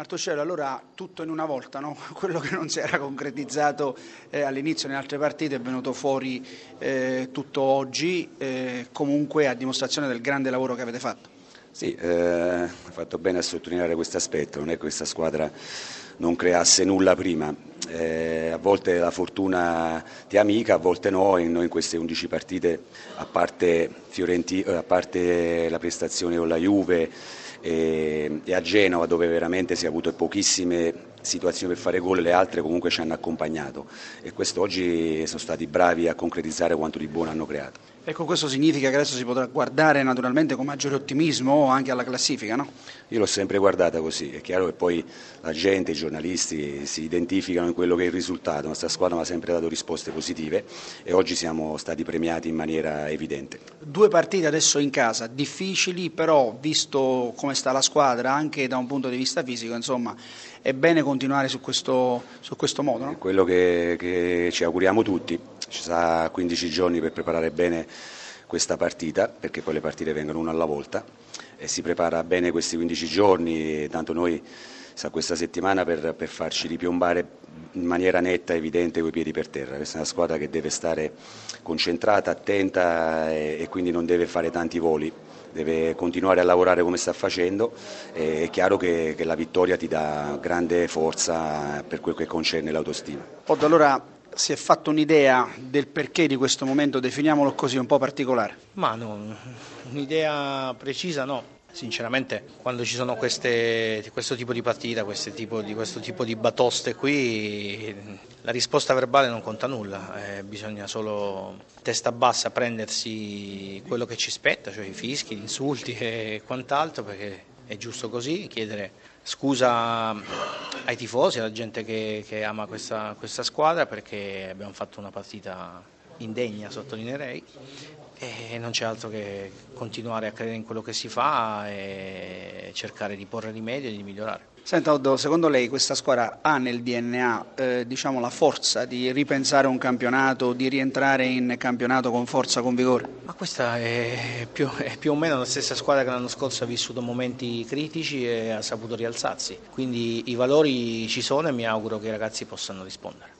Martuscello, allora tutto in una volta, no? quello che non si era concretizzato eh, all'inizio nelle altre partite è venuto fuori eh, tutto oggi, eh, comunque a dimostrazione del grande lavoro che avete fatto. Sì, eh, ha fatto bene a sottolineare questo aspetto, non è che questa squadra non creasse nulla prima, eh, a volte la fortuna ti è amica, a volte no, e noi in queste 11 partite, a parte, Fiorenti, a parte la prestazione con la Juve e, e a Genova dove veramente si è avuto pochissime situazioni per fare gol, le altre comunque ci hanno accompagnato e quest'oggi sono stati bravi a concretizzare quanto di buono hanno creato. Ecco, questo significa che adesso si potrà guardare naturalmente con maggiore ottimismo anche alla classifica, no? Io l'ho sempre guardata così, è chiaro che poi la gente, i giornalisti si identificano in quello che è il risultato, la nostra squadra mi ha sempre dato risposte positive e oggi siamo stati premiati in maniera evidente. Due partite adesso in casa, difficili, però visto come sta la squadra anche da un punto di vista fisico, insomma, è bene continuare su questo, su questo modo. No? È quello che, che ci auguriamo tutti, ci sarà 15 giorni per preparare bene questa partita, perché poi le partite vengono una alla volta e si prepara bene questi 15 giorni, tanto noi sa questa settimana per, per farci ripiombare in maniera netta e evidente coi piedi per terra. Questa è una squadra che deve stare concentrata, attenta e, e quindi non deve fare tanti voli deve continuare a lavorare come sta facendo, è chiaro che, che la vittoria ti dà grande forza per quel che concerne l'autostima. Pod, allora si è fatto un'idea del perché di questo momento, definiamolo così, un po' particolare? Ma no, un'idea precisa no. Sinceramente, quando ci sono queste, questo tipo di partita, tipo di, questo tipo di batoste qui, la risposta verbale non conta nulla, eh, bisogna solo testa bassa prendersi quello che ci spetta, cioè i fischi, gli insulti e quant'altro, perché è giusto così, chiedere scusa ai tifosi, alla gente che, che ama questa, questa squadra, perché abbiamo fatto una partita indegna, sottolineerei, e non c'è altro che continuare a credere in quello che si fa e cercare di porre rimedio e di migliorare. Senta Oddo, secondo lei questa squadra ha nel DNA eh, diciamo, la forza di ripensare un campionato, di rientrare in campionato con forza, con vigore? Ma questa è più, è più o meno la stessa squadra che l'anno scorso ha vissuto momenti critici e ha saputo rialzarsi, quindi i valori ci sono e mi auguro che i ragazzi possano rispondere.